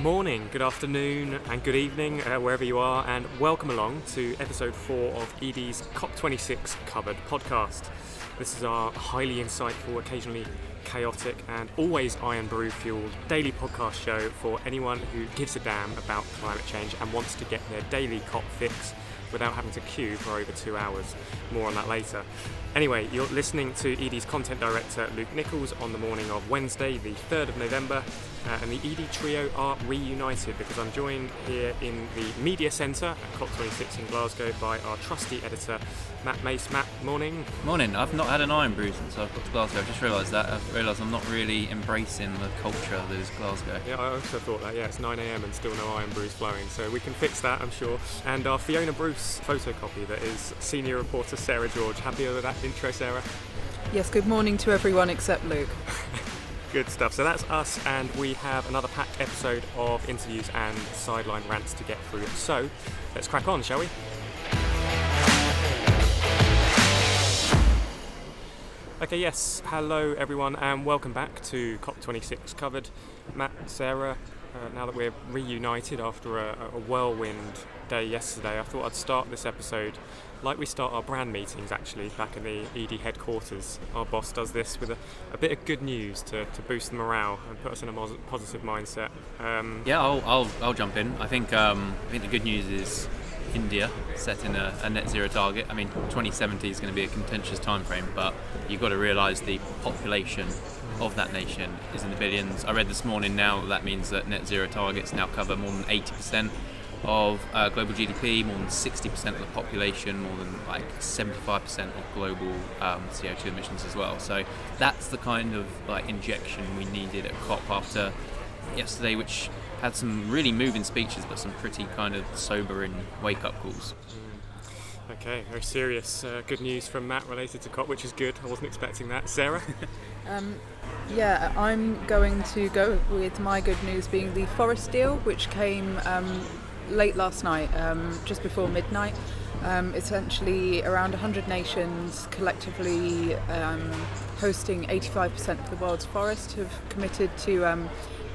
morning, good afternoon, and good evening, uh, wherever you are, and welcome along to episode four of edie's COP26 covered podcast. This is our highly insightful, occasionally chaotic, and always Irn-Bru fueled daily podcast show for anyone who gives a damn about climate change and wants to get their daily COP fix without having to queue for over two hours. More on that later. Anyway, you're listening to edie's content director Luke Nicholls on the morning of Wednesday, the 3rd of November, uh, and the edie trio are reunited because I'm joined here in the Media Centre at COP26 in Glasgow by our trusty editor Matt Mace. Matt, morning. Morning. I've not had an Irn-Bru since I've got to Glasgow. I've just realised that. I've realised I'm not really embracing the culture that is Glasgow. Yeah, I also thought that. Yeah, it's 9am and still no Irn-Brus flowing, so we can fix that, I'm sure. And our Fiona Bruce photocopy that is senior reporter Sarah George. Happy with that intro, Sarah? Yes, good morning to everyone except Luke. Good stuff. So that's us, and we have another packed episode of interviews and sideline rants to get through. So let's crack on, shall we? Okay, yes, hello everyone, and welcome back to COP26 covered. Matt, Sarah, uh, now that we're reunited after a, a whirlwind day yesterday, I thought I'd start this episode like we start our brand meetings actually back in the edie headquarters. Our boss does this with a, a bit of good news to, to boost the morale and put us in a positive mindset. Um, Yeah, I'll, I'll, I'll jump in. I think um, I think the good news is India setting a, a net zero target. I mean, 2070 is going to be a contentious time frame, but you've got to realise the population of that nation is in the billions. I read this morning now that means that net zero targets now cover more than 80% of uh, global GDP, more than 60% of the population, more than like 75% of global um, CO2 emissions as well. So that's the kind of like injection we needed at COP after yesterday, which had some really moving speeches, but some pretty kind of sobering wake-up calls. Okay, very serious. Uh, good news from Matt related to COP, which is good. I wasn't expecting that. Sarah? Um, yeah, I'm going to go with my good news being the forest deal, which came um, late last night, um, just before midnight. Um, essentially, around 100 nations collectively um, hosting 85% of the world's forests have committed to um,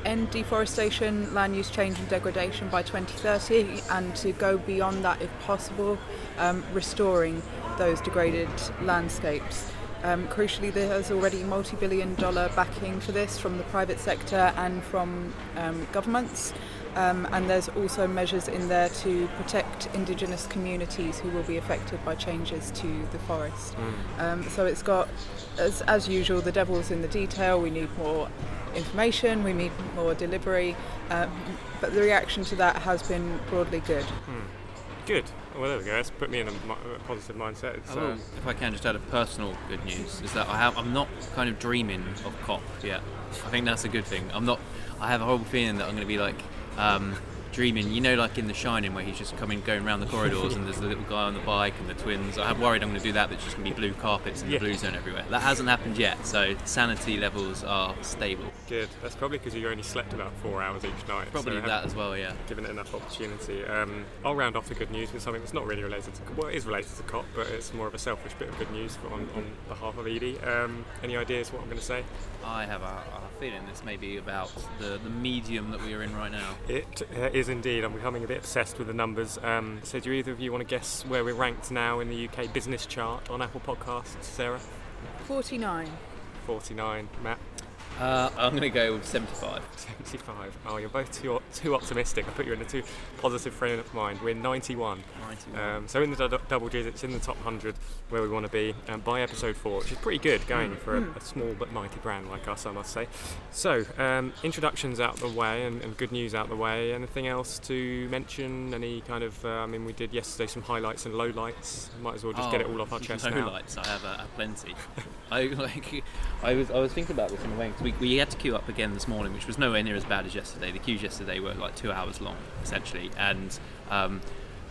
end deforestation, land use change, and degradation by 2030, and to go beyond that if possible, um, restoring those degraded landscapes. Um, crucially, there is already multi billion dollar backing for this from the private sector and from um, governments. Um, and there's also measures in there to protect indigenous communities who will be affected by changes to the forest. Um, so it's got, as, as usual, the devil's in the detail. We need more information, we need more delivery, um, but the reaction to that has been broadly good. Good. Well, there we go. That's put me in a, a positive mindset. It's, I will, uh, if I can, just add a personal good news is that I have I'm not kind of dreaming of COP yet. I think that's a good thing. I'm not. I have a horrible feeling that I'm going to be like. Um, dreaming you know like in the shining where he's just coming going around the corridors and there's the little guy on the bike and the twins i have worried i'm going to do that it's just going to be blue carpets and Yeah. the blue zone everywhere that hasn't happened yet so sanity levels are stable good. That's probably because you only slept about four hours each night. probably so that as well yeah Given it enough opportunity. Um, I'll round off the good news with something that's not really related to well, it is related to COP, but it's more of a selfish bit of good news for, on, on behalf of Edie. Um, any ideas what I'm going to say? i have a, a feeling this may be about the, the medium that we are in right now It uh, is indeed. I'm becoming a bit obsessed with the numbers. Um, so, do either of you want to guess where we're ranked now in the UK business chart on Apple Podcasts? Sarah, 49. 49. Matt, uh, i'm going to go with 75 75. Oh, you're both too too optimistic. I put you in a too positive frame of mind. We're 91. 91. Um, so in the dou- double digits, in the top 100, where we want to be um, by episode four, which is pretty good going for a, a small but mighty brand like us, I must say. So um, introductions out the way and, and good news out the way. Anything else to mention? Any kind of? Uh, I mean, we did yesterday some highlights and lowlights. Might as well just get it all off our chest no now. I have, uh, plenty. I like. I was I was thinking about this on the way 'cause we, we had to queue up again this morning, which was nowhere near as bad as yesterday. The queues yesterday were like two hours long, essentially, and um,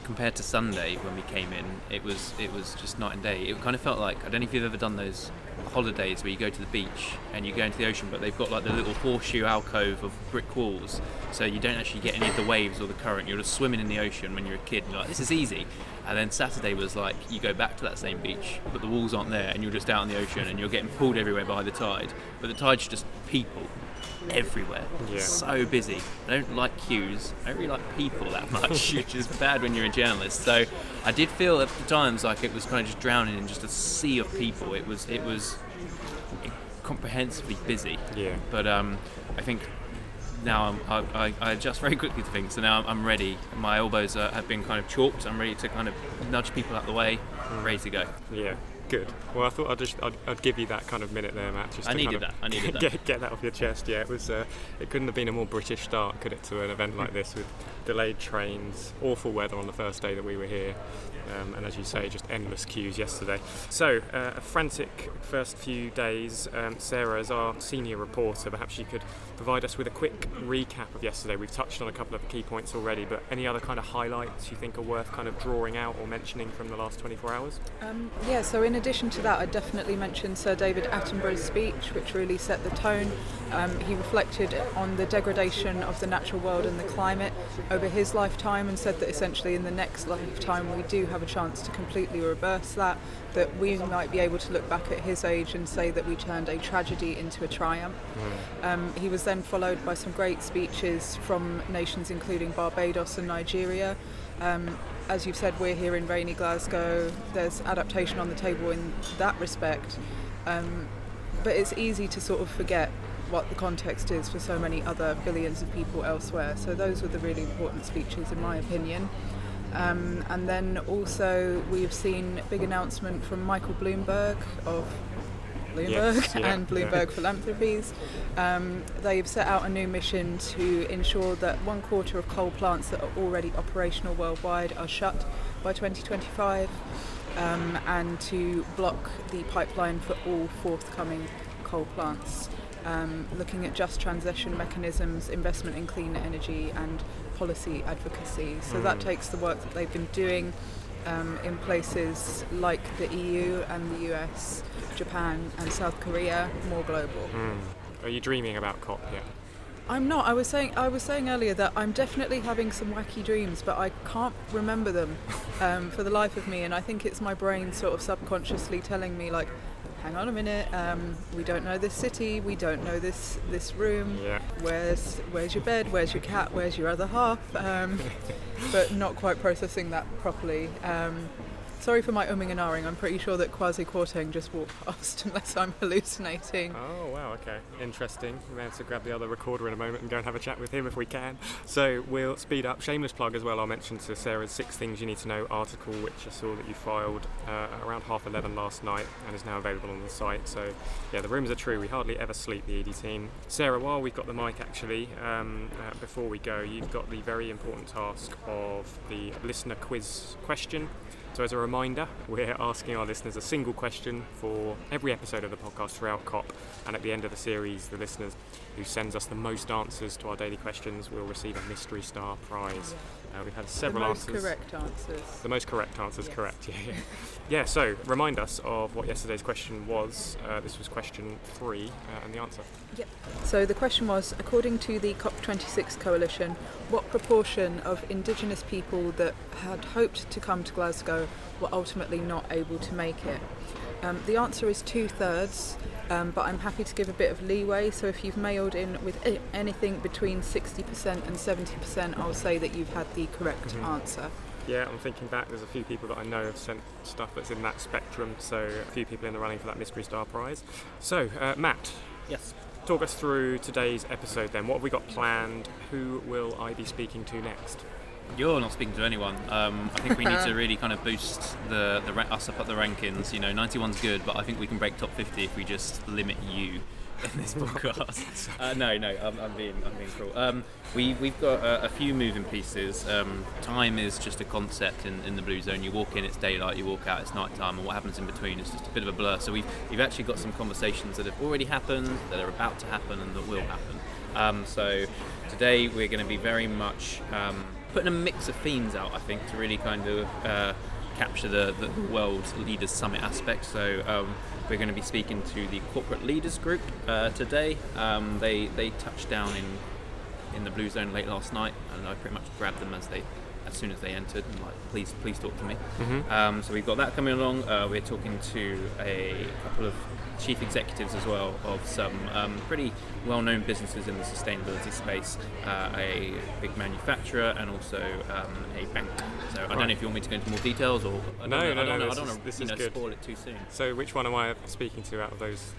compared to Sunday when we came in, it was it was just night and day. It kind of felt like I don't know if you've ever done those holidays where you go to the beach and you go into the ocean, but they've got like the little horseshoe alcove of brick walls, so you don't actually get any of the waves or the current. You're just swimming in the ocean when you're a kid. And you're like, this is easy. And then Saturday was like you go back to that same beach, but the walls aren't there, and you're just out in the ocean, and you're getting pulled everywhere by the tide. But the tide's just people everywhere. Yeah. So busy. I don't like queues. I don't really like people that much, which is bad when you're a journalist. So I did feel at the times like it was kind of just drowning in just a sea of people. It was it was comprehensively busy. Yeah. But um, I think now I, I, adjust very quickly to things. So now I'm, I'm ready. My elbows are, have been kind of chalked. I'm ready to kind of nudge people out the way, ready to go. Yeah. Good. Well, I thought I'd just I'd, I'd give you that kind of minute there, Matt. Just I to needed kind of that, I needed that. Get, get that off your chest. Yeah, it was. Uh, it couldn't have been a more British start, could it, to an event like this with delayed trains, awful weather on the first day that we were here, um, and as you say, just endless queues yesterday. So uh, a frantic first few days. Um, Sarah, as our senior reporter, perhaps you could provide us with a quick recap of yesterday. We've touched on a couple of key points already, but any other kind of highlights you think are worth kind of drawing out or mentioning from the last 24 hours? Um, yeah, so in addition to that, I'd definitely mentioned Sir David Attenborough's speech, which really set the tone. Um, he reflected on the degradation of the natural world and the climate over his lifetime and said that essentially in the next lifetime we do have a chance to completely reverse that, that we might be able to look back at his age and say that we turned a tragedy into a triumph. Um, he was then followed by some great speeches from nations including Barbados and Nigeria. Um, as you've said, we're here in rainy Glasgow. There's adaptation on the table in that respect. Um, but it's easy to sort of forget what the context is for so many other billions of people elsewhere. So those were the really important speeches, in my opinion. Um, and then also we've seen a big announcement from Michael Bloomberg of Bloomberg Yes, yeah, and yeah. Bloomberg Philanthropies. Um, they've set out a new mission to ensure that one quarter of coal plants that are already operational worldwide are shut by 2025 um, and to block the pipeline for all forthcoming coal plants. Um, looking at just transition mechanisms, investment in clean energy, and policy advocacy. So that takes the work that they've been doing um, in places like the EU and the US, Japan, and South Korea more global. Are you dreaming about COP yet? I'm not. I was saying I was saying earlier that I'm definitely having some wacky dreams, but I can't remember them um, for the life of me. And I think it's my brain sort of subconsciously telling me like, hang on a minute, um, we don't know this city, we don't know this this room. Yeah. Where's where's your bed? Where's your cat? Where's your other half? Um, but not quite processing that properly. Um, sorry for my umming and ahhing. I'm pretty sure that Kwasi Kwarteng just walked past, unless I'm hallucinating. Oh wow, okay, interesting. We may have to grab the other recorder in a moment and go and have a chat with him if we can. So we'll speed up. Shameless plug as well. I'll mention to Sarah's six things you need to know article, which I saw that you filed uh, around half eleven last night and is now available on the site. So yeah, the rumors are true. We hardly ever sleep, the edie team. Sarah, while we've got the mic, actually, um, uh, before we go, you've got the very important task of the listener quiz question. So, as a reminder, we're asking our listeners a single question for every episode of the podcast throughout COP. And at the end of the series, the listeners who sends us the most answers to our daily questions will receive a Mystery Star prize. Uh, we've had The several most answers. correct answers. The most correct answers, Yes. correct, yeah, yeah. Yeah, so remind us of what yesterday's question was. Uh, this was question three, uh, and the answer. Yep. So the question was, according to the COP26 coalition, what proportion of Indigenous people that had hoped to come to Glasgow were ultimately not able to make it? Um, the answer is two thirds, um, but I'm happy to give a bit of leeway. So if you've mailed in with anything between 60% and 70%, I'll say that you've had the correct Mhm. answer. Yeah, I'm thinking back. There's a few people that I know have sent stuff that's in that spectrum, so a few people in the running for that Mystery Star prize. So, uh, Matt, Yes. talk us through today's episode then. What have we got planned? Who will I be speaking to next? You're not speaking to anyone. Um, I think we need to really kind of boost the, the us up at the rankings. You know, 91's good, but I think we can break top 50 if we just limit you in this podcast. uh, no, no, I'm, I'm being I'm being cruel. Um, we we've got a, a few moving pieces. Um, time is just a concept in, in the blue zone. You walk in, it's daylight. You walk out, it's night time, and what happens in between is just a bit of a blur. So we've we've actually got some conversations that have already happened, that are about to happen, and that will happen. Um, so today we're going to be very much um, putting a mix of themes out. I think to really kind of uh, capture the, the World Leaders Summit aspect. So um, we're going to be speaking to the corporate leaders group uh, today. Um, they they touched down in in the blue zone late last night, and I pretty much grabbed them as they as soon as they entered and like, please, please talk to me. Mhm. Um, so we've got that coming along. Uh, we're talking to a couple of chief executives as well of some um, pretty well-known businesses in the sustainability space, uh, a big manufacturer and also um, a bank. So I don't know if you want me to go into more details or I No, know, no, I don't, no, know- I this don't is- want to you is know, good. spoil it too soon. So, which one am I speaking to out of those?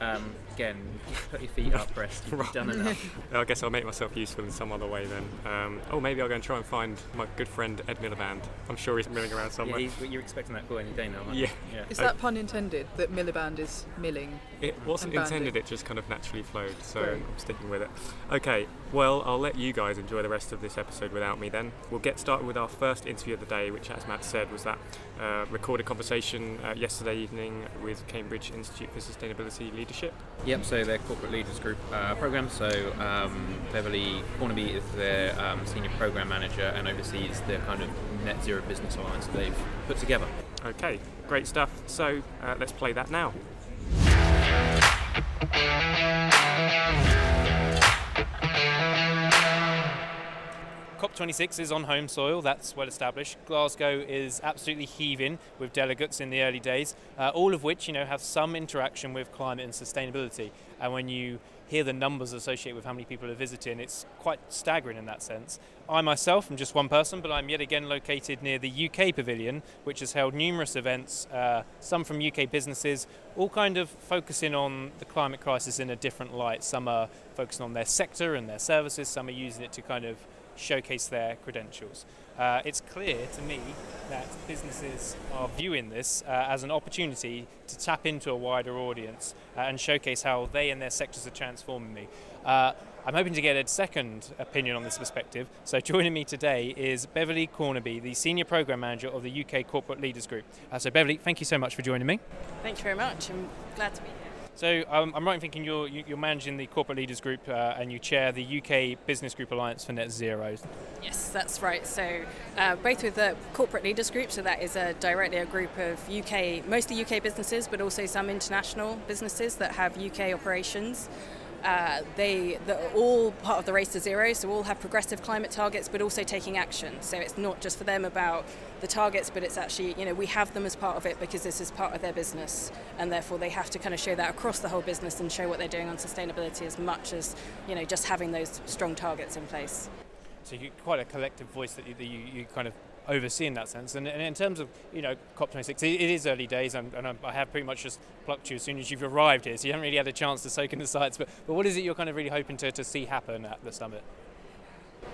Um, again, put your feet up, rest. You've Right. done enough. I guess I'll make myself useful in some other way then. Um, oh, maybe I'll go and try and find my good friend Ed Miliband. I'm sure he's milling around yeah, somewhere. he's, you're expecting that call any day now, aren't Yeah. you? Yeah. Is that pun intended? That Miliband is milling? It wasn't intended, it just kind of naturally flowed, so Great. I'm sticking with it. Okay, well, I'll let you guys enjoy the rest of this episode without me then. We'll get started with our first interview of the day, which, as Matt said, was that uh, recorded conversation uh, yesterday evening with Cambridge Institute for Sustainability Leadership. Yep, so their corporate leaders group uh, program. So um, Beverly Cornaby is their um, senior program manager and oversees the kind of net zero business alliance that they've put together. Okay, great stuff. So uh, let's play that now. COP26 is on home soil, that's well established. Glasgow is absolutely heaving with delegates in the early days, uh, all of which you know have some interaction with climate and sustainability. And when you hear the numbers associated with how many people are visiting, it's quite staggering in that sense. I myself am just one person, but I'm yet again located near the UK Pavilion, which has held numerous events, uh, some from UK businesses, all kind of focusing on the climate crisis in a different light. Some are focusing on their sector and their services, some are using it to kind of showcase their credentials. Uh, it's clear to me that businesses are viewing this uh, as an opportunity to tap into a wider audience uh, and showcase how they and their sectors are transforming me. Uh, I'm hoping to get a second opinion on this perspective. So, joining me today is Beverly Cornaby, the Senior Program Manager of the UK Corporate Leaders Group. Uh, so, Beverly, thank you so much for joining me. Thank you very much. I'm glad to be here. So um, I'm right in thinking you're you- you're managing the corporate leaders group uh, and you chair the UK Business Group Alliance for Net Zero. Yes, that's right. So, uh, both with the corporate leaders group, so that is a, directly a group of UK, mostly UK businesses, but also some international businesses that have UK operations. Uh, they they're all part of the race to zero, so all have progressive climate targets, but also taking action. So it's not just for them about the targets, but it's actually you know we have them as part of it because this is part of their business, and therefore they have to kind of show that across the whole business and show what they're doing on sustainability as much as you know just having those strong targets in place. So you're quite a collective voice that you, that you, you kind of oversee in that sense. And, and in terms of you know COP26, it, it is early days, and, and I have pretty much just plucked you as soon as you've arrived here, so you haven't really had a chance to soak in the sights. But, but what is it you're kind of really hoping to, to see happen at the summit?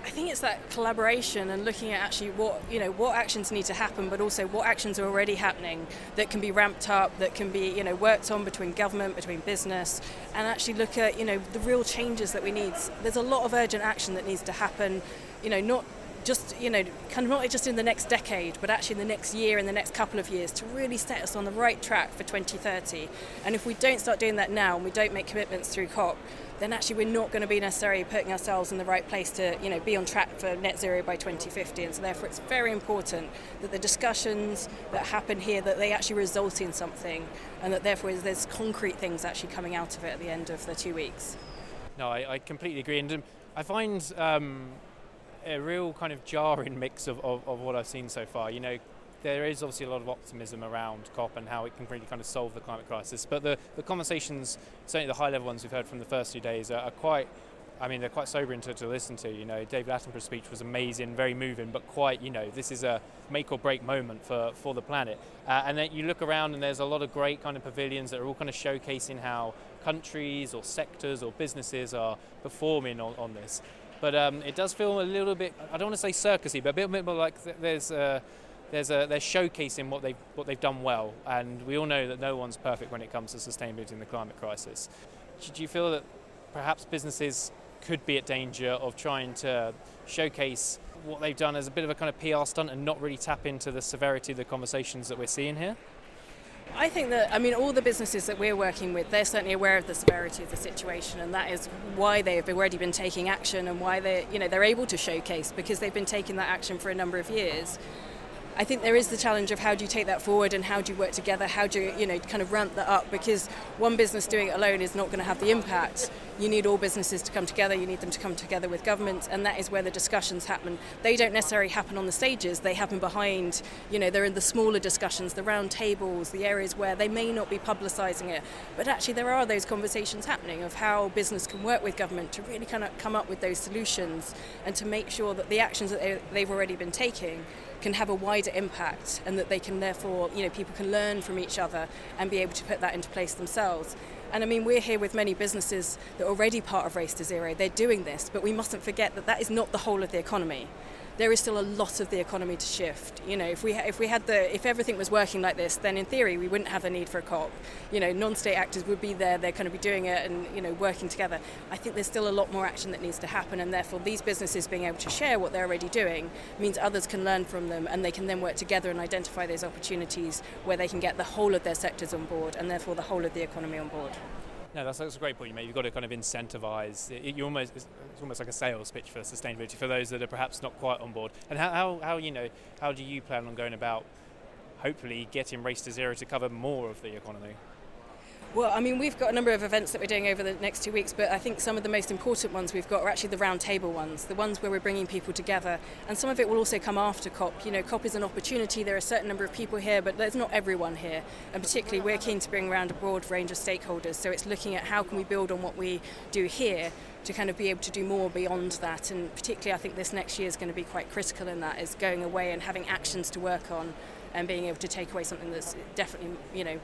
I think it's that collaboration and looking at actually what you know what actions need to happen, but also what actions are already happening that can be ramped up, that can be you know worked on between government, between business, and actually look at you know the real changes that we need. There's a lot of urgent action that needs to happen, you know, not just you know kind of not just in the next decade but actually in the next year and the next couple of years to really set us on the right track for 2030 and if we don't start doing that now and we don't make commitments through cop then actually we're not going to be necessarily putting ourselves in the right place to you know be on track for net zero by 2050 and so therefore it's very important that the discussions that happen here that they actually result in something and that therefore there's concrete things actually coming out of it at the end of the two weeks. No, I, I completely agree, and um, I find um, a real kind of jarring mix of, of, of what I've seen so far. You know, there is obviously a lot of optimism around COP and how it can really kind of solve the climate crisis, but the, the conversations, certainly the high level ones we've heard from the first few days, are, are quite. I mean, they're quite sobering to, to listen to. You know, David Attenborough's speech was amazing, very moving, but quite, you know, this is a make or break moment for, for the planet. Uh, and then you look around and there's a lot of great kind of pavilions that are all kind of showcasing how countries or sectors or businesses are performing on, on this. But um, it does feel a little bit, I don't want to say circusy, but a bit, more like th- there's a, there's a, they're showcasing what they've, what they've done well. And we all know that no one's perfect when it comes to sustainability in the climate crisis. Do you feel that perhaps businesses could be at danger of trying to showcase what they've done as a bit of a kind of PR stunt and not really tap into the severity of the conversations that we're seeing here? I think that, I mean, all the businesses that we're working with, they're certainly aware of the severity of the situation, and that is why they've already been taking action and why they, you know, they're able to showcase because they've been taking that action for a number of years. I think there is the challenge of how do you take that forward and how do you work together, how do you, you know, kind of ramp that up? Because one business doing it alone is not going to have the impact. You need all businesses to come together, you need them to come together with government, and that is where the discussions happen. They don't necessarily happen on the stages, they happen behind, you know, they're in the smaller discussions, the round tables, the areas where they may not be publicising it, but actually there are those conversations happening of how business can work with government to really kind of come up with those solutions and to make sure that the actions that they've already been taking can have a wider impact and that they can therefore, you know, people can learn from each other and be able to put that into place themselves. And I mean, we're here with many businesses that are already part of Race to Zero. They're doing this, but we mustn't forget that that is not the whole of the economy there is still a lot of the economy to shift. You know, if we if we had the if everything was working like this, then in theory we wouldn't have the need for a COP. You know, non-state actors would be there; they're going to be doing it and you know working together. I think there's still a lot more action that needs to happen, and therefore these businesses being able to share what they're already doing means others can learn from them, and they can then work together and identify those opportunities where they can get the whole of their sectors on board, and therefore the whole of the economy on board. No, that's, that's a great point you made. You've got to kind of incentivize. It, you almost it's, almost like a sales pitch for sustainability for those that are perhaps not quite on board. And how, how, how you know how do you plan on going about hopefully getting Race to Zero to cover more of the economy? Well, I mean, we've got a number of events that we're doing over the next two weeks, but I think some of the most important ones we've got are actually the roundtable ones, the ones where we're bringing people together. And some of it will also come after COP. You know, COP is an opportunity. There are a certain number of people here, but there's not everyone here. And particularly, we're keen to bring around a broad range of stakeholders. So it's looking at how can we build on what we do here to kind of be able to do more beyond that. And particularly, I think this next year is going to be quite critical in that, is going away and having actions to work on and being able to take away something that's definitely, you know,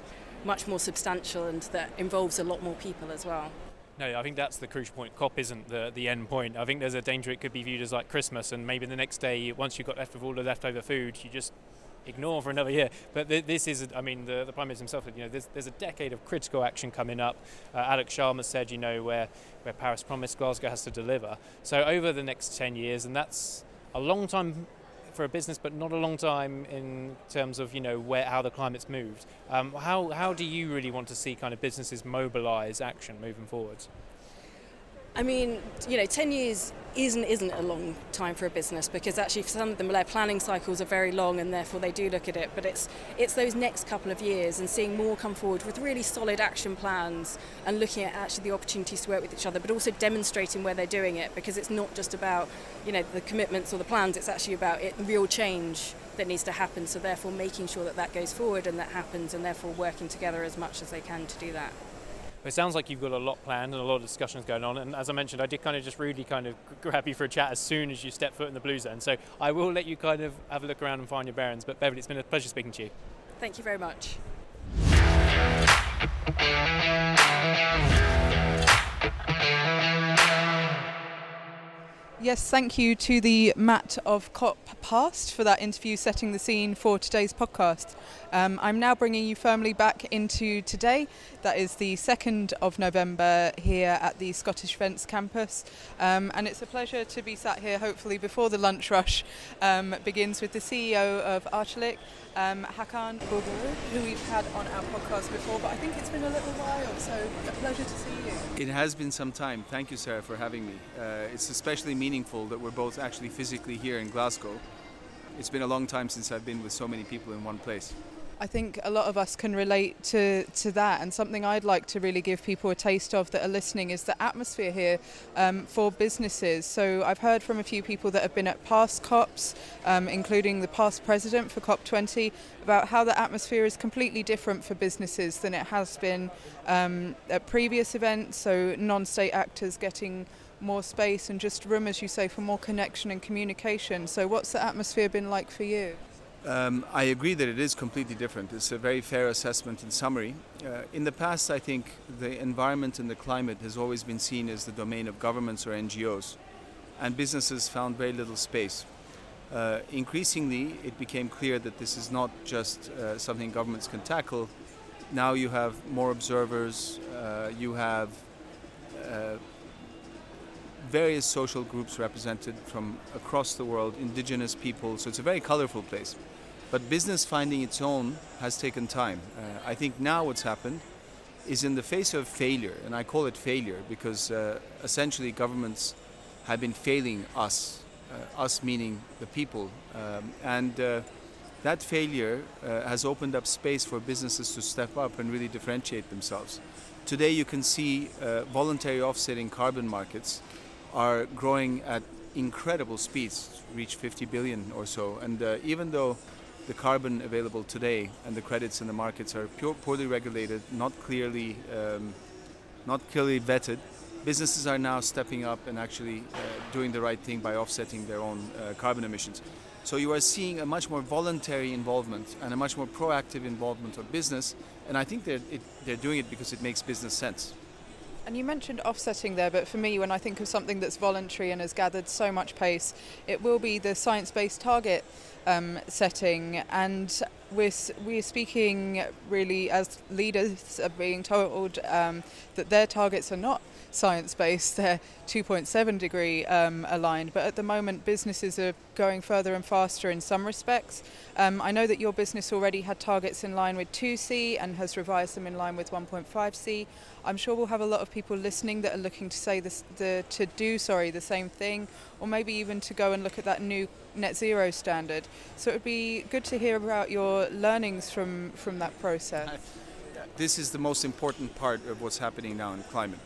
much more substantial and that involves a lot more people as well. No, I think that's the crucial point. COP isn't the, the end point. I think there's a danger it could be viewed as like Christmas, and maybe the next day, once you've got left with all the leftover food, you just ignore for another year. But th- this is, I mean, the, the Prime Minister himself said, you know, there's, there's a decade of critical action coming up. Uh, Alok Sharma said, you know, where, where Paris promised, Glasgow has to deliver. So over the next 10 years, and that's a long time for a business, but not a long time in terms of you know where how the climate's moved. Um, how how do you really want to see kind of businesses mobilise action moving forwards? I mean, you know, 10 years isn't isn't a long time for a business because actually for some of them their planning cycles are very long and therefore they do look at it. But it's it's those next couple of years and seeing more come forward with really solid action plans and looking at actually the opportunities to work with each other but also demonstrating where they're doing it because it's not just about you know the commitments or the plans. It's actually about it, real change that needs to happen. So therefore making sure that that goes forward and that happens and therefore working together as much as they can to do that it sounds like you've got a lot planned and a lot of discussions going on. And as I mentioned, I did kind of just really kind of grab you for a chat as soon as you step foot in the blue zone. So I will let you kind of have a look around and find your bearings. But Beverly, it's been a pleasure speaking to you. Thank you very much. Yes, thank you to the Matt of COP Past for that interview setting the scene for today's podcast. Um, I'm now bringing you firmly back into today. That is the 2nd of November here at the Scottish Events campus. Um, and it's a pleasure to be sat here, hopefully, before the lunch rush um, begins with the CEO of Arçelik, um, Hakan Bulgurlu, who we've had on our podcast before, but I think it's been a little while, so a pleasure to see you. It has been some time. Thank you, Sarah, for having me. Uh, it's especially meaningful that we're both actually physically here in Glasgow. It's been a long time since I've been with so many people in one place. I think a lot of us can relate to, to that, and something I'd like to really give people a taste of that are listening is the atmosphere here um, for businesses. So I've heard from a few people that have been at past COPs, um, including the past president for COP20, about how the atmosphere is completely different for businesses than it has been um, at previous events. So non state actors getting more space and just room, as you say, for more connection and communication. So, what's the atmosphere been like for you? Um, I agree that it is completely different. It's a very fair assessment in summary. Uh, in the past, I think the environment and the climate has always been seen as the domain of governments or NGOs, and businesses found very little space. Uh, increasingly, it became clear that this is not just uh, something governments can tackle. Now you have more observers, uh, you have uh, various social groups represented from across the world, indigenous people, so it's a very colorful place. But business finding its own has taken time. Uh, I think now what's happened is in the face of failure, and I call it failure because uh, essentially governments have been failing us, uh, us meaning the people. Um, and uh, that failure uh, has opened up space for businesses to step up and really differentiate themselves. Today, you can see uh, voluntary offsetting carbon markets are growing at incredible speeds, reach 50 billion or so. And uh, even though the carbon available today and the credits in the markets are pure, poorly regulated, not clearly, um, not clearly vetted, businesses are now stepping up and actually uh, doing the right thing by offsetting their own uh, carbon emissions. So you are seeing a much more voluntary involvement and a much more proactive involvement of business, and I think they're, it, they're doing it because it makes business sense. And you mentioned offsetting there, but for me, when I think of something that's voluntary and has gathered so much pace, it will be the science based target um, setting. And we're, we're speaking really as leaders are being told um, that their targets are not science based, they're 2.7 degree um, aligned. But at the moment, businesses are going further and faster in some respects. Um, I know that your business already had targets in line with 2C and has revised them in line with 1.5C. I'm sure we'll have a lot of people listening that are looking to say this, the, to do sorry the same thing, or maybe even to go and look at that new net zero standard. So it would be good to hear about your learnings from from that process. This is the most important part of what's happening now in climate.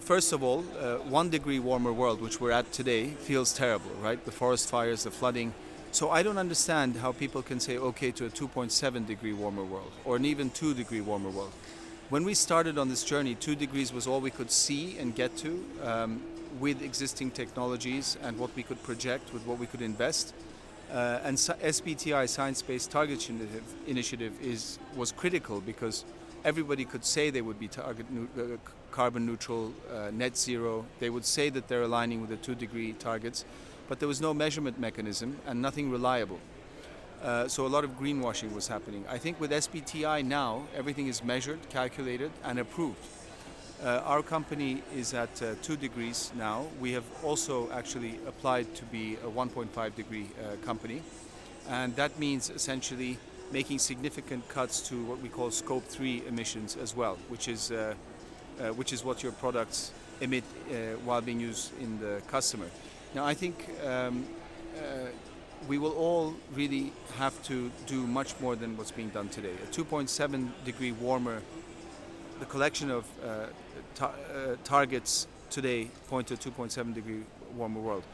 First of all, uh, one degree warmer world, which we're at today, feels terrible, right? The forest fires, the flooding. So I don't understand how people can say okay to a 2.7 degree warmer world or an even 2 degree warmer world. When we started on this journey, two degrees was all we could see and get to um, with existing technologies and what we could project, with what we could invest. Uh, and SBTI, Science Based Targets Initiative, initiative, is was critical because everybody could say they would be target uh, carbon neutral, uh, net zero. They would say that they're aligning with the two degree targets, but there was no measurement mechanism and nothing reliable. Uh, so a lot of greenwashing was happening. I think with SBTI now, everything is measured, calculated, and approved. Uh, our company is at uh, two degrees now. We have also actually applied to be a 1.5 degree uh, company, and that means essentially making significant cuts to what we call scope 3 emissions as well, which is uh, uh, which is what your products emit while being used in the customer. Now, I think um, we will all really have to do much more than what's being done today. A 2.7 degree warmer, the collection of uh, tar- uh, targets today point to a 2.7 degree warmer world.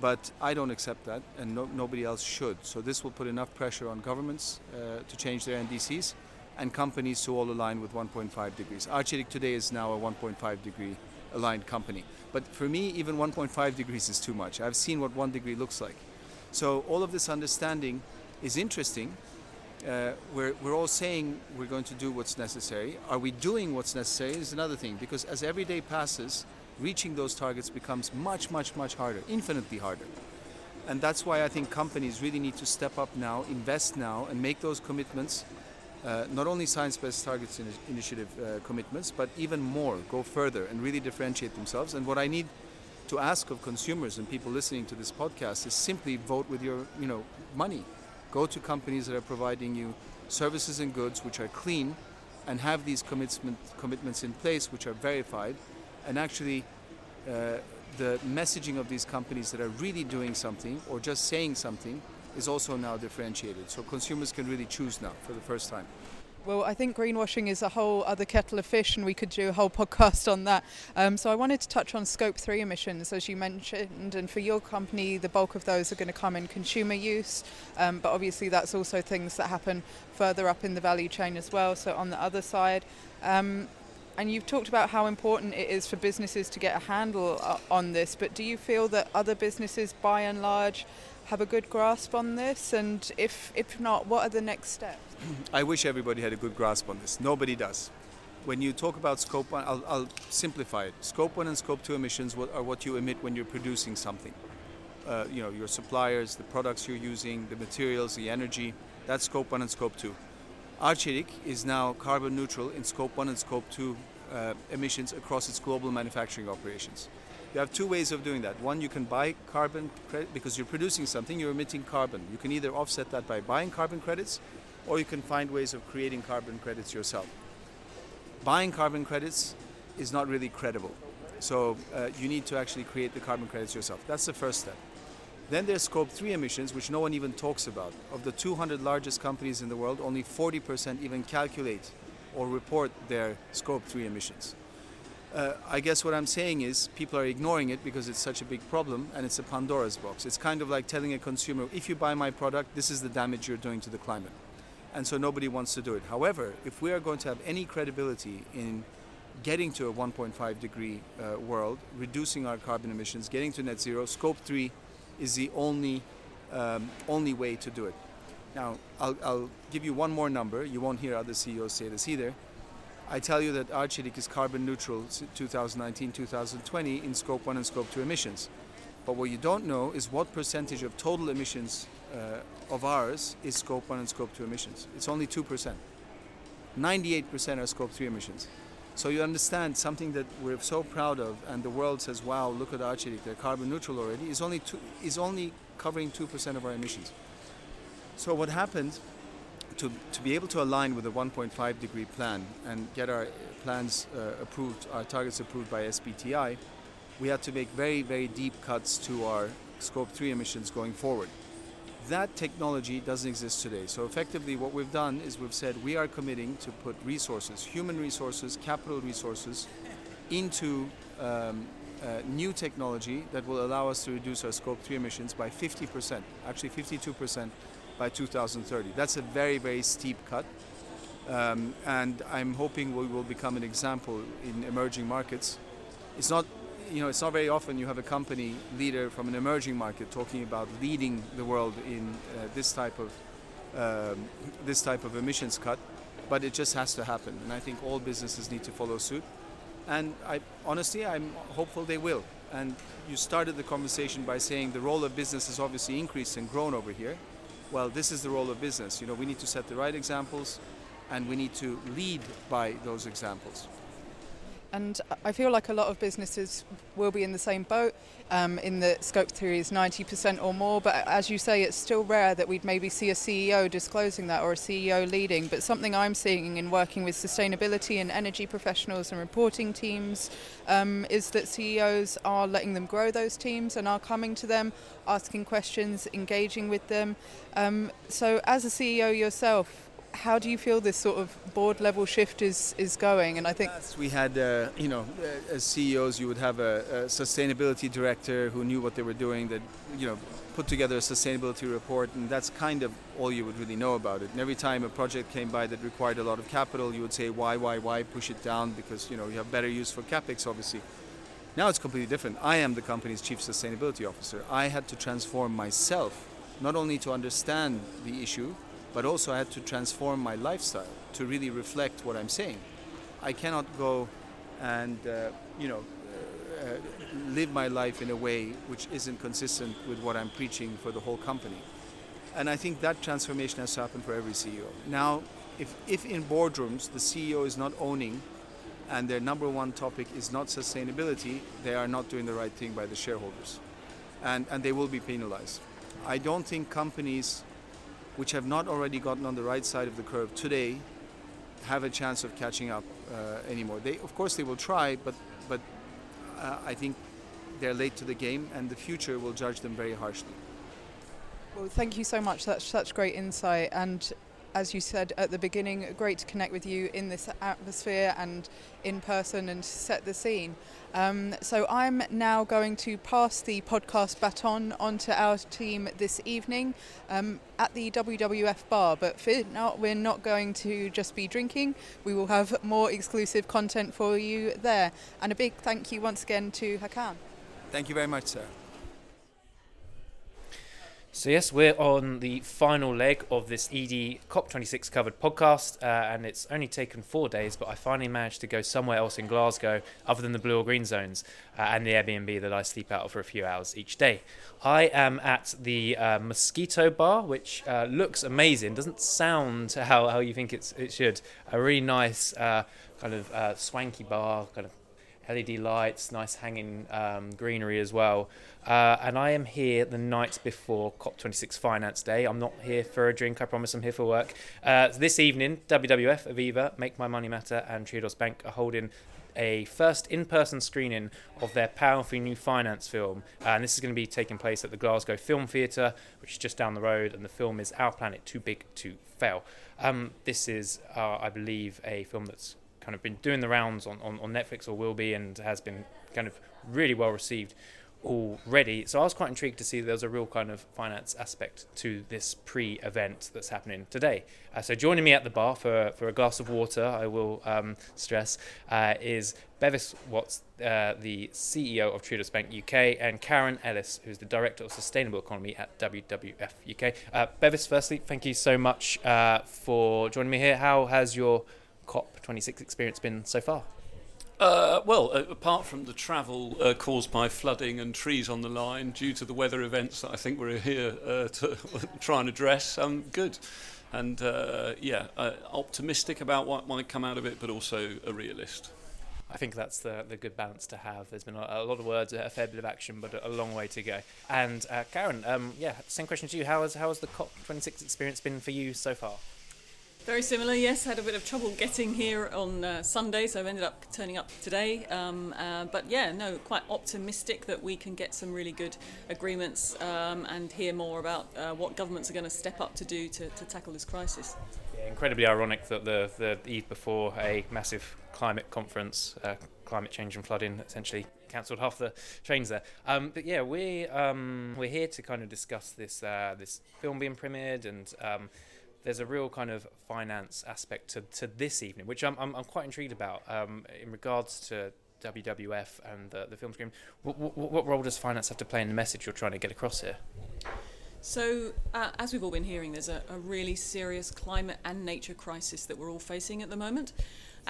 But I don't accept that, and no, nobody else should. So this will put enough pressure on governments uh, to change their NDCs and companies to all align with 1.5 degrees. Arçelik today is now a 1.5 degree aligned company. But for me, even 1.5 degrees is too much. I've seen what one degree looks like. So all of this understanding is interesting. Uh, we're, we're all saying we're going to do what's necessary. Are we doing what's necessary is another thing because as every day passes, reaching those targets becomes much, much, much harder, infinitely harder. And that's why I think companies really need to step up now, invest now, and make those commitments. Uh, not only science-based targets initiative uh, commitments, but even more, go further and really differentiate themselves. And what I need to ask of consumers and people listening to this podcast is simply vote with your you know money go to companies that are providing you services and goods which are clean and have these commitment, commitments in place which are verified and actually uh, the messaging of these companies that are really doing something or just saying something is also now differentiated so consumers can really choose now for the first time well, I think greenwashing is a whole other kettle of fish, and we could do a whole podcast on that. Um, so I wanted to touch on Scope 3 emissions, as you mentioned, and for your company, the bulk of those are going to come in consumer use, um, but obviously that's also things that happen further up in the value chain as well, so on the other side. Um, and you've talked about how important it is for businesses to get a handle uh, on this, but do you feel that other businesses, by and large, have a good grasp on this? And if, if not, what are the next steps? I wish everybody had a good grasp on this. Nobody does. When you talk about scope one, I'll, I'll simplify it. Scope one and scope two emissions are what you emit when you're producing something. Uh, you know, your suppliers, the products you're using, the materials, the energy. That's scope one and scope two. Arçelik is now carbon neutral in scope one and scope two uh, emissions across its global manufacturing operations. You have two ways of doing that. One, you can buy carbon credit because you're producing something, you're emitting carbon. You can either offset that by buying carbon credits or you can find ways of creating carbon credits yourself. Buying carbon credits is not really credible. So uh, you need to actually create the carbon credits yourself. That's the first step. Then there's scope 3 emissions, which no one even talks about. Of the 200 largest companies in the world, only 40% even calculate or report their scope 3 emissions. Uh, I guess what I'm saying is people are ignoring it because it's such a big problem and it's a Pandora's box. It's kind of like telling a consumer, if you buy my product, this is the damage you're doing to the climate. And so nobody wants to do it. However, if we are going to have any credibility in getting to a 1.5 degree uh, world, reducing our carbon emissions, getting to net zero, scope 3 is the only, um, only way to do it. Now, I'll, I'll give you one more number. You won't hear other CEOs say this either. I tell you that Arçelik is carbon neutral 2019-2020 in scope 1 and scope 2 emissions. But what you don't know is what percentage of total emissions uh, of ours is scope 1 and scope 2 emissions. It's only 2%. 98% are scope 3 emissions. So you understand something that we're so proud of, and the world says, "Wow, look at Arçelik, they're carbon neutral already." Is only two, is only covering two percent of our emissions. So what happened to to be able to align with the 1.5 degree plan and get our plans uh, approved, our targets approved by SBTi, we had to make very very deep cuts to our scope 3 emissions going forward that technology doesn't exist today. So effectively what we've done is we've said we are committing to put resources, human resources, capital resources into um, uh, new technology that will allow us to reduce our scope 3 emissions by 50%, actually 52% by 2030. That's a very, very steep cut. Um, and I'm hoping we will become an example in emerging markets. It's not you know, it's not very often you have a company leader from an emerging market talking about leading the world in uh, this type of um, this type of emissions cut, but it just has to happen, and I think all businesses need to follow suit. And I honestly, I'm hopeful they will. And you started the conversation by saying the role of business has obviously increased and grown over here. Well, this is the role of business. You know, we need to set the right examples, and we need to lead by those examples. And I feel like a lot of businesses will be in the same boat. Um, in the scope three is 90% or more, but as you say, it's still rare that we'd maybe see a CEO disclosing that or a CEO leading. But something I'm seeing in working with sustainability and energy professionals and reporting teams um, is that CEOs are letting them grow those teams and are coming to them, asking questions, engaging with them. Um, so, as a CEO yourself, how do you feel this sort of board level shift is, is going? And I think we had, uh, you know, uh, as CEOs, you would have a, a, sustainability director who knew what they were doing, that you know, put together a sustainability report, and that's kind of all you would really know about it. And every time a project came by that required a lot of capital, you would say, why, why, why, push it down because you know you have better use for capex, obviously. Now it's completely different. I am the company's chief sustainability officer. I had to transform myself, not only to understand the issue but also I had to transform my lifestyle to really reflect what I'm saying. I cannot go and uh, you know uh, uh, live my life in a way which isn't consistent with what I'm preaching for the whole company. And I think that transformation has to happen for every CEO. Now, if, if in boardrooms the CEO is not owning and their number one topic is not sustainability, they are not doing the right thing by the shareholders. And, and they will be penalized. I don't think companies which have not already gotten on the right side of the curve today have a chance of catching up uh, anymore. They, of course, they will try, but but uh, I think they're late to the game, and the future will judge them very harshly. Well, thank you so much. That's such great insight, and as you said at the beginning, great to connect with you in this atmosphere and in person and set the scene. Um, so I'm now going to pass the podcast baton on to our team this evening um, at the WWF bar. But for now, we're not going to just be drinking. We will have more exclusive content for you there. And a big thank you once again to Hakan. Thank you very much, sir. So yes, we're on the final leg of this edie COP26 covered podcast, uh, and it's only taken four days, but I finally managed to go somewhere else in Glasgow other than the blue or green zones uh, and the Airbnb that I sleep out of for a few hours each day. I am at the uh, Mosquito Bar, which uh, looks amazing. Doesn't sound how, how you think it's, it should. A really nice uh, kind of uh, swanky bar, kind of LED lights, nice hanging um, greenery as well. Uh, and I am here the night before COP26 Finance Day. I'm not here for a drink, I promise I'm here for work. Uh, this evening, WWF, Aviva, Make My Money Matter, and Triodos Bank are holding a first in person screening of their powerfully new finance film. And this is going to be taking place at the Glasgow Film Theatre, which is just down the road. And the film is Our Planet Too Big to Fail. Um, this is, uh, I believe, a film that's kind of been doing the rounds on, on, on Netflix or will be and has been kind of really well received already. So I was quite intrigued to see there's a real kind of finance aspect to this pre-event that's happening today. Uh, so joining me at the bar for, for a glass of water, I will um, stress, uh, is Bevis Watts, uh, the CEO of Triodos Bank UK, and Karen Ellis, who's the Director of Sustainable Economy at WWF UK. Uh, Bevis, firstly, thank you so much uh, for joining me here. How has your COP26 experience been so far? Uh, well, uh, apart from the travel uh, caused by flooding and trees on the line due to the weather events that I think we're here uh, to try and address, I'm good. And uh, yeah, uh, optimistic about what might come out of it, but also a realist. I think that's the, the good balance to have. There's been a, a lot of words, a fair bit of action, but a, a long way to go. And Karen, um, yeah, same question to you. How has, how has the COP26 experience been for you so far? Very similar, yes. Had a bit of trouble getting here on uh, Sunday, so I've ended up turning up today. Um, uh, but yeah, no, quite optimistic that we can get some really good agreements um, and hear more about uh, what governments are going to step up to do to, to tackle this crisis. Yeah, incredibly ironic that the, the eve before a massive climate conference, uh, climate change and flooding, essentially cancelled half the trains there. Um, but yeah, we um, we're here to kind of discuss this uh, this film being premiered and um, there's a real kind of finance aspect to, to this evening, which I'm, I'm, I'm quite intrigued about um, in regards to WWF and the, the film screen. What, what, what, role does finance have to play in the message you're trying to get across here? So, uh, as we've all been hearing, there's a, a really serious climate and nature crisis that we're all facing at the moment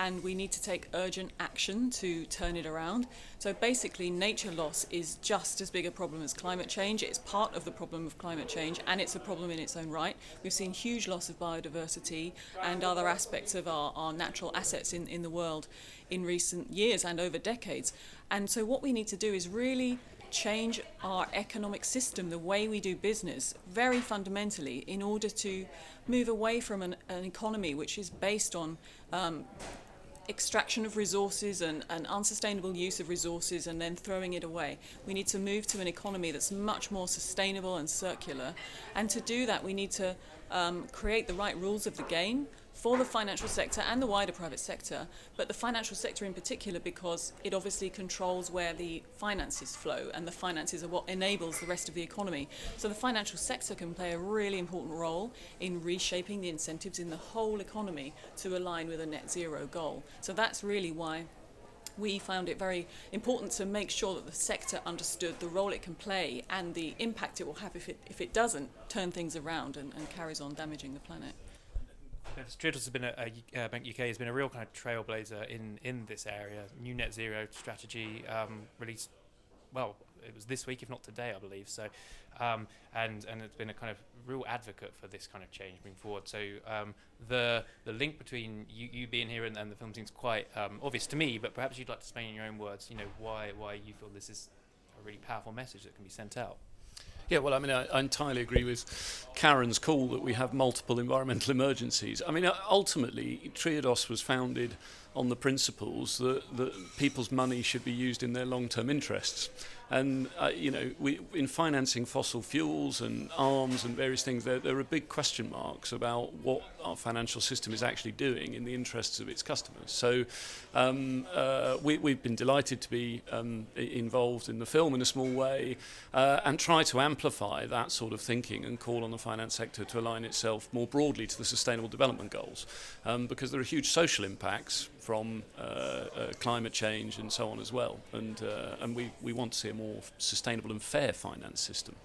and we need to take urgent action to turn it around. So basically, nature loss is just as big a problem as climate change. It's part of the problem of climate change, and it's a problem in its own right. We've seen huge loss of biodiversity and other aspects of our, our natural assets in, in the world in recent years and over decades. And so, what we need to do is really change our economic system, the way we do business, very fundamentally, in order to move away from an, an economy which is based on um, extraction of resources and, and unsustainable use of resources and then throwing it away. We need to move to an economy that's much more sustainable and circular. And to do that, we need to um, create the right rules of the game for the financial sector and the wider private sector, but the financial sector in particular because it obviously controls where the finances flow and the finances are what enables the rest of the economy. So the financial sector can play a really important role in reshaping the incentives in the whole economy to align with a net zero goal. So that's really why we found it very important to make sure that the sector understood the role it can play and the impact it will have if it, if it doesn't turn things around and, and carries on damaging the planet. Triodos has been a, a uh, Bank UK has been a real kind of trailblazer in in this area. New net zero strategy um, released, well, it was this week, if not today, I believe. So, um, and and it's been a kind of real advocate for this kind of change moving forward. So um, the the link between you, you being here and, and the film seems quite um, obvious to me. But perhaps you'd like to explain in your own words, you know, why why you feel this is a really powerful message that can be sent out. Yeah, well, I mean, I, I, entirely agree with Karen's call that we have multiple environmental emergencies. I mean, ultimately, Triodos was founded on the principles that, that people's money should be used in their long-term interests. And uh, you know, we, in financing fossil fuels and arms and various things, there, there are big question marks about what our financial system is actually doing in the interests of its customers. So um, uh, we, we've been delighted to be um, involved in the film in a small way uh, and try to amplify that sort of thinking and call on the finance sector to align itself more broadly to the Sustainable Development Goals, um, because there are huge social impacts from uh, uh, climate change and so on as well. And, uh, and we, we want to see a more sustainable and fair finance system.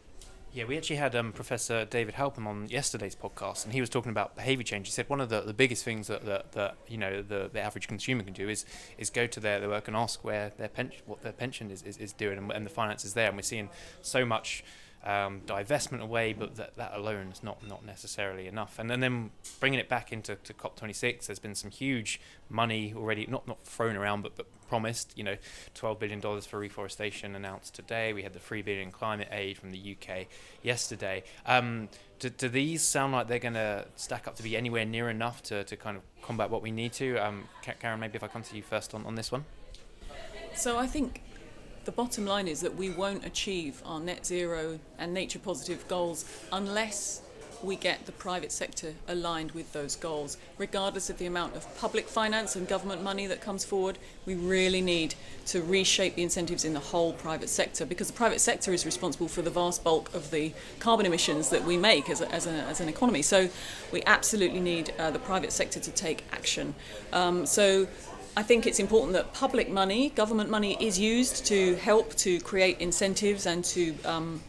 Yeah, we actually had um, Professor David Halpern on yesterday's podcast, and he was talking about behaviour change. He said one of the, the biggest things that, that, that you know the, the average consumer can do is is go to their, their work and ask where their pension what their pension is, is, is doing and, and the finance is there. And we're seeing so much um, divestment away, but that, that alone is not, not necessarily enough. And then, then bringing it back into to COP26, there's been some huge money already, not, not thrown around, but, but promised. You know, $12 billion for reforestation announced today. We had the $3 billion climate aid from the UK yesterday. Um, do, do these sound like they're going to stack up to be anywhere near enough to, to kind of combat what we need to? Um, Karen, maybe if I come to you first on, on this one. So I think the bottom line is that we won't achieve our net zero and nature positive goals unless we get the private sector aligned with those goals. Regardless of the amount of public finance and government money that comes forward, we really need to reshape the incentives in the whole private sector because the private sector is responsible for the vast bulk of the carbon emissions that we make as, a, as, a, as an economy. So we absolutely need uh, the private sector to take action. Um, so I think it's important that public money, government money, is used to help to create incentives and to um,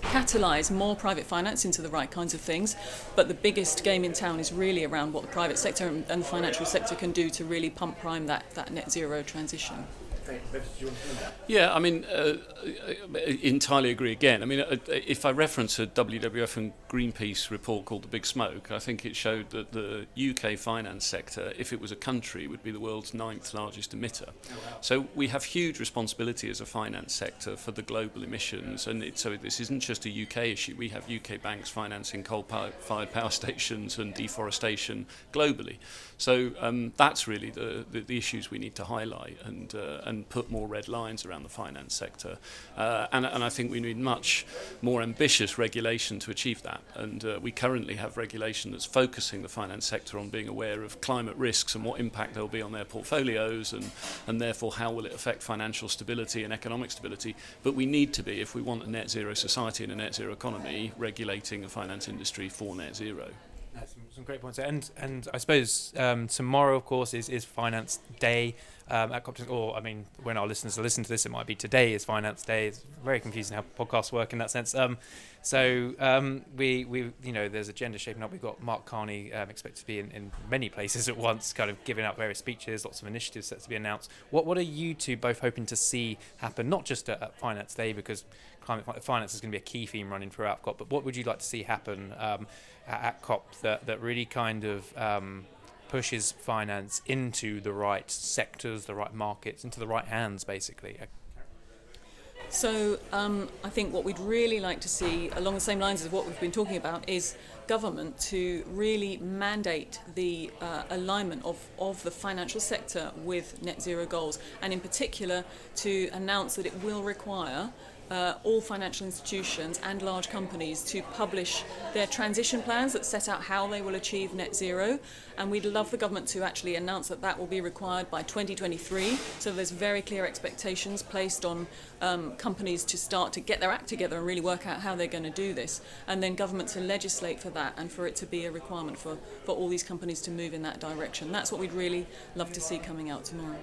catalyse more private finance into the right kinds of things. But the biggest game in town is really around what the private sector and the financial sector can do to really pump prime that, that net zero transition. Yeah, I mean, uh, uh, entirely agree again. I mean, uh, if I reference a WWF and Greenpeace report called The Big Smoke, I think it showed that the UK finance sector, if it was a country, would be the world's ninth largest emitter. So we have huge responsibility as a finance sector for the global emissions. And it, so this isn't just a UK issue. We have UK banks financing coal-fired power stations and deforestation globally. So um, that's really the, the, the, issues we need to highlight and, uh, and put more red lines around the finance sector. Uh, and, and I think we need much more ambitious regulation to achieve that. And uh, we currently have regulation that's focusing the finance sector on being aware of climate risks and what impact there'll be on their portfolios and, and therefore how will it affect financial stability and economic stability. But we need to be, if we want a net zero society and a net zero economy, regulating the finance industry for net zero some, some great points there. And and I suppose um, tomorrow, of course, is, is Finance Day um, at COP. Or I mean, when our listeners listen to this, it might be today is Finance Day. It's very confusing how podcasts work in that sense. Um, so um, we we you know there's agenda shaping up. We've got Mark Carney um, expected to be in, in many places at once, kind of giving out various speeches, lots of initiatives set to be announced. What what are you two both hoping to see happen? Not just at, at Finance Day because climate finance is going to be a key theme running throughout COP. But what would you like to see happen um, at, at, COP that, that really kind of um, pushes finance into the right sectors, the right markets, into the right hands, basically? So um, I think what we'd really like to see, along the same lines as what we've been talking about, is government to really mandate the uh, alignment of, of the financial sector with net zero goals, and in particular to announce that it will require uh, all financial institutions and large companies to publish their transition plans that set out how they will achieve net zero. And we'd love the government to actually announce that that will be required by 2023. So there's very clear expectations placed on um, companies to start to get their act together and really work out how they're going to do this. And then government to legislate for that and for it to be a requirement for, for all these companies to move in that direction. That's what we'd really love to see coming out tomorrow.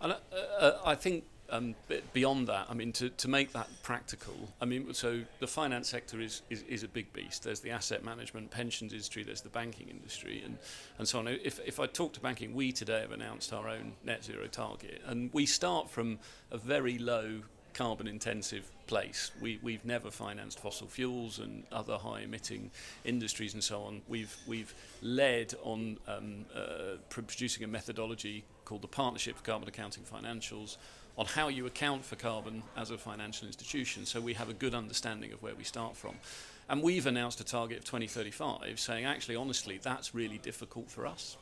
And uh, uh, I think um, beyond that, I mean, to, to make that practical, I mean, so the finance sector is, is, is a big beast. There's the asset management, pensions industry, there's the banking industry, and, and so on. If, if I talk to banking, we today have announced our own net zero target, and we start from a very low carbon intensive place. We, we've never financed fossil fuels and other high emitting industries and so on. We've, we've led on um, uh, producing a methodology called the Partnership for Carbon Accounting Financials on how you account for carbon as a financial institution so we have a good understanding of where we start from. And we've announced a target of 2035 saying, actually, honestly, that's really difficult for us.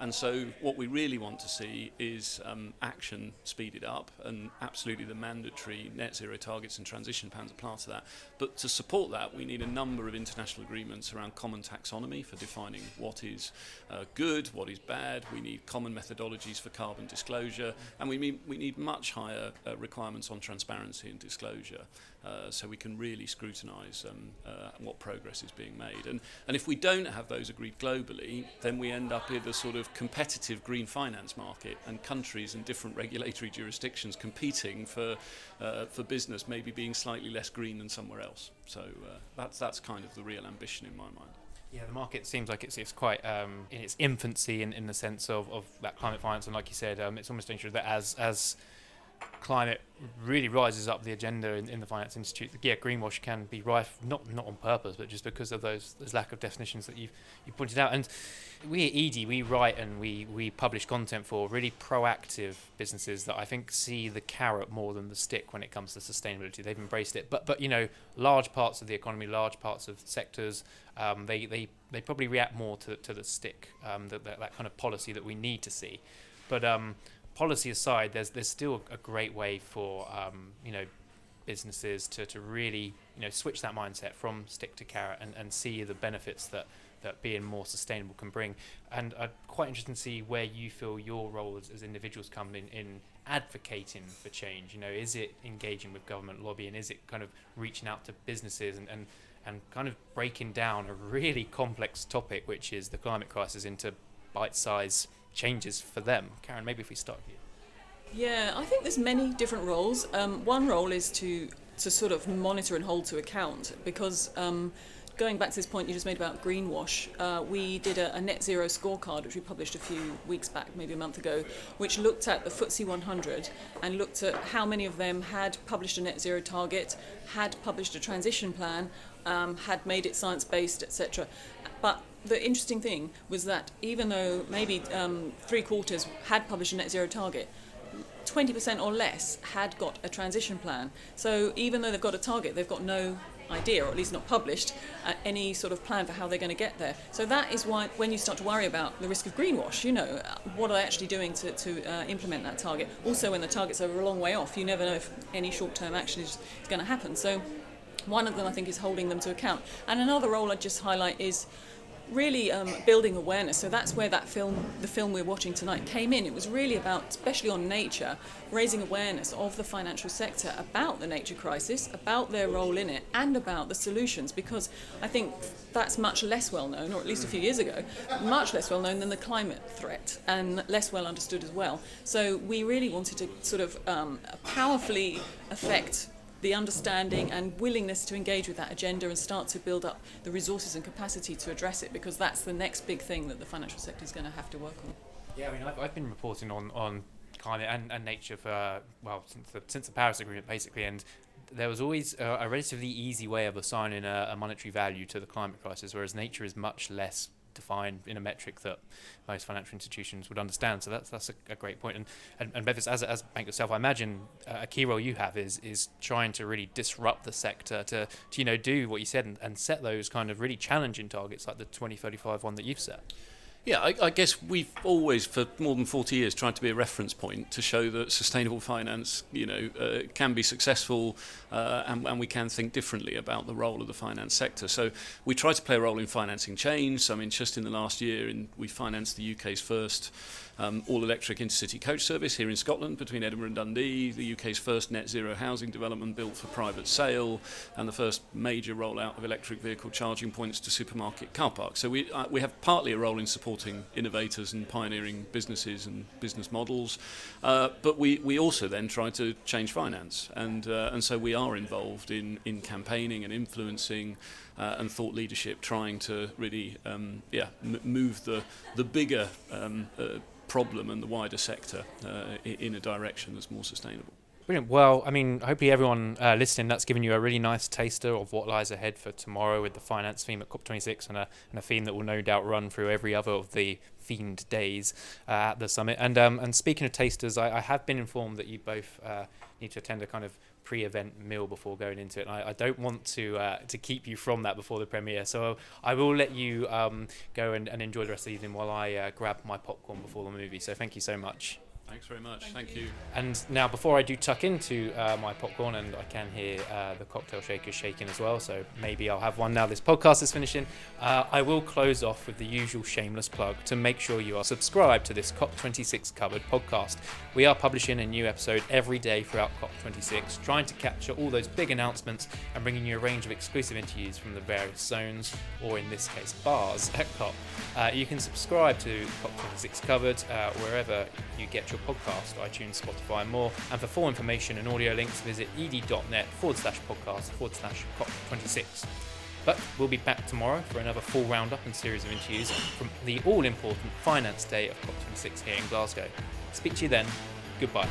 And so, what we really want to see is um, action speeded up, and absolutely the mandatory net zero targets and transition plans apply to that. But to support that, we need a number of international agreements around common taxonomy for defining what is uh, good, what is bad. We need common methodologies for carbon disclosure, and we need, we need much higher uh, requirements on transparency and disclosure. Uh, so we can really scrutinise um, uh, what progress is being made. And, and if we don't have those agreed globally, then we end up with a sort of competitive green finance market and countries and different regulatory jurisdictions competing for, uh, for business maybe being slightly less green than somewhere else. So uh, that's, that's kind of the real ambition in my mind. Yeah, the market seems like it's, it's quite um, in its infancy in, in the sense of, of that climate finance, and like you said, um, it's almost dangerous that as as climate really rises up the agenda in, in the Finance Institute. Yeah, greenwash can be rife, not not on purpose, but just because of those those lack of definitions that you've you pointed out. And we at edie, we write and we we publish content for really proactive businesses that I think see the carrot more than the stick when it comes to sustainability. They've embraced it, but but you know, large parts of the economy, large parts of sectors, um, they they they probably react more to to the stick, um, that, that that kind of policy that we need to see. But um, policy aside, there's there's still a great way for um, you know businesses to, to really you know switch that mindset from stick to carrot and, and see the benefits that that being more sustainable can bring. And I'm quite interested to see where you feel your role as, as individuals come in in advocating for change. You know, is it engaging with government lobbying? Is it kind of reaching out to businesses and, and and kind of breaking down a really complex topic, which is the climate crisis, into bite-sized changes for them. Karen, maybe if we start here. Yeah, I think there's many different roles. Um, one role is to to sort of monitor and hold to account because um, going back to this point you just made about greenwash, uh, we did a, a, net zero scorecard which we published a few weeks back, maybe a month ago, which looked at the FTSE 100 and looked at how many of them had published a net zero target, had published a transition plan, um, had made it science based, etc. But the interesting thing was that even though maybe um, three quarters had published a net zero target, 20% or less had got a transition plan. So even though they've got a target, they've got no idea, or at least not published, uh, any sort of plan for how they're going to get there. So that is why when you start to worry about the risk of greenwash, you know, uh, what are they actually doing to, to uh, implement that target? Also, when the targets are a long way off, you never know if any short term action is going to happen. So one of them, I think, is holding them to account. And another role I'd just highlight is really um, building awareness. So that's where that film, the film we're watching tonight, came in. It was really about, especially on nature, raising awareness of the financial sector about the nature crisis, about their role in it, and about the solutions. Because I think that's much less well known, or at least a few years ago, much less well known than the climate threat, and less well understood as well. So we really wanted to sort of um, powerfully affect the understanding and willingness to engage with that agenda and start to build up the resources and capacity to address it because that's the next big thing that the financial sector is going to have to work on. Yeah, I mean, I've, I've been reporting on, on climate and, and nature for, well, since the, since the Paris Agreement, basically, and there was always a, a relatively easy way of assigning a, a monetary value to the climate crisis, whereas nature is much less defined in a metric that most financial institutions would understand. So that's that's a, a great point. And and, and Bevis, as as bank yourself, I imagine uh, a key role you have is is trying to really disrupt the sector to, to you know do what you said and, and set those kind of really challenging targets like the 2035 one that you've set. Yeah, I, I, guess we've always, for more than 40 years, tried to be a reference point to show that sustainable finance, you know, uh, can be successful uh, and, and, we can think differently about the role of the finance sector. So we try to play a role in financing change. I mean, just in the last year, in, we financed the UK's first um, all-electric intercity coach service here in Scotland between Edinburgh and Dundee, the UK's first net zero housing development built for private sale, and the first major rollout of electric vehicle charging points to supermarket car parks. So we, uh, we have partly a role in supporting innovators and pioneering businesses and business models, uh, but we, we also then try to change finance, and, uh, and so we are involved in, in campaigning and influencing uh, and thought leadership, trying to really um, yeah, m- move the, the bigger um, uh, problem and the wider sector uh, in a direction that's more sustainable. Brilliant. Well, I mean, hopefully everyone uh, listening, that's given you a really nice taster of what lies ahead for tomorrow with the finance theme at COP26 and a, and a theme that will no doubt run through every other of the themed days uh, at the summit. And um, and speaking of tasters, I, I have been informed that you both uh, need to attend a kind of pre-event meal before going into it. And I, I don't want to uh, to keep you from that before the premiere, so I will let you um, go and, and, enjoy the rest of the evening while I uh, grab my popcorn before the movie. So thank you so much. Thanks very much. Thank, Thank you. you. And now, before I do tuck into uh, my popcorn, and I can hear uh, the cocktail shakers shaking as well, so maybe I'll have one now this podcast is finishing. Uh, I will close off with the usual shameless plug to make sure you are subscribed to this COP26 covered podcast. We are publishing a new episode every day throughout COP26, trying to capture all those big announcements and bringing you a range of exclusive interviews from the various zones, or in this case, bars at COP. Uh, you can subscribe to COP26 covered uh, wherever you get your podcast, iTunes, Spotify, and more. And for full information and audio links, visit edie.net forward slash podcast forward slash COP26. But we'll be back tomorrow for another full roundup and series of interviews from the all important finance day of COP26 here in Glasgow. Speak to you then. Goodbye.